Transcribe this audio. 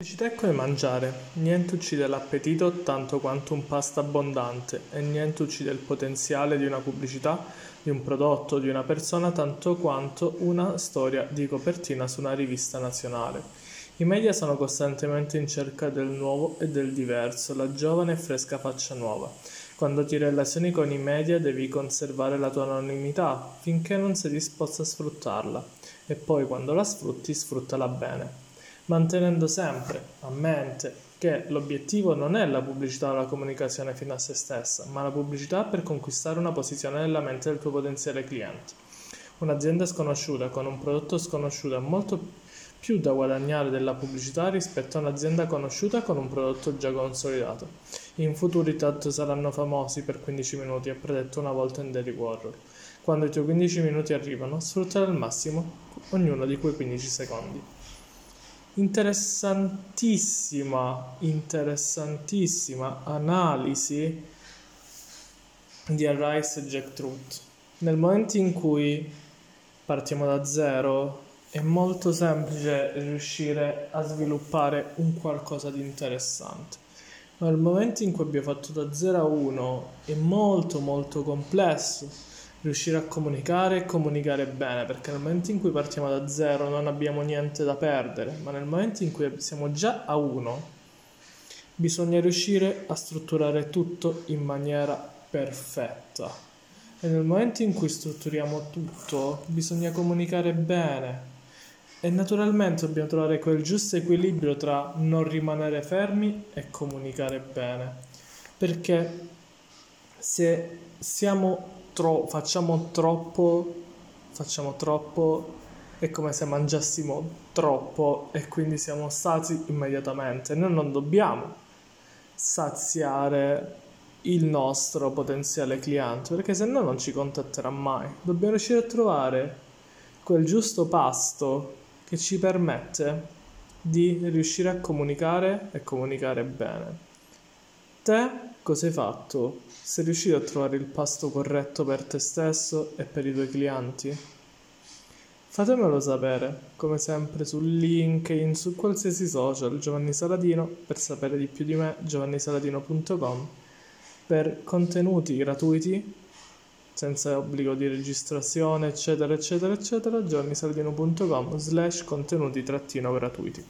Pubblicità è mangiare, niente uccide l'appetito tanto quanto un pasto abbondante e niente uccide il potenziale di una pubblicità, di un prodotto, di una persona tanto quanto una storia di copertina su una rivista nazionale. I media sono costantemente in cerca del nuovo e del diverso, la giovane e fresca faccia nuova. Quando ti relazioni con i media devi conservare la tua anonimità finché non sei disposto a sfruttarla e poi quando la sfrutti sfruttala bene mantenendo sempre a mente che l'obiettivo non è la pubblicità o la comunicazione fino a se stessa, ma la pubblicità per conquistare una posizione nella mente del tuo potenziale cliente. Un'azienda sconosciuta con un prodotto sconosciuto ha molto più da guadagnare della pubblicità rispetto a un'azienda conosciuta con un prodotto già consolidato. In futuro i tanto saranno famosi per 15 minuti, ha predetto una volta in Daily Warrior. Quando i tuoi 15 minuti arrivano, sfruttare al massimo ognuno di quei 15 secondi interessantissima, interessantissima analisi di Arise e Jack Truth. Nel momento in cui partiamo da zero, è molto semplice riuscire a sviluppare un qualcosa di interessante. Ma nel momento in cui abbiamo fatto da 0 a 1 è molto molto complesso riuscire a comunicare e comunicare bene, perché nel momento in cui partiamo da zero non abbiamo niente da perdere, ma nel momento in cui siamo già a uno, bisogna riuscire a strutturare tutto in maniera perfetta. E nel momento in cui strutturiamo tutto, bisogna comunicare bene. E naturalmente dobbiamo trovare quel giusto equilibrio tra non rimanere fermi e comunicare bene. Perché se siamo tro- facciamo troppo, facciamo troppo, è come se mangiassimo troppo e quindi siamo sazi immediatamente. Noi non dobbiamo saziare il nostro potenziale cliente perché se no non ci contatterà mai. Dobbiamo riuscire a trovare quel giusto pasto che ci permette di riuscire a comunicare e comunicare bene. Te cosa hai fatto? Sei riuscito a trovare il pasto corretto per te stesso e per i tuoi clienti? Fatemelo sapere, come sempre su LinkedIn, su qualsiasi social, Giovanni Saladino, per sapere di più di me, giovannisaladino.com, per contenuti gratuiti, senza obbligo di registrazione, eccetera, eccetera, eccetera, giovannisaladino.com slash contenuti trattino gratuiti.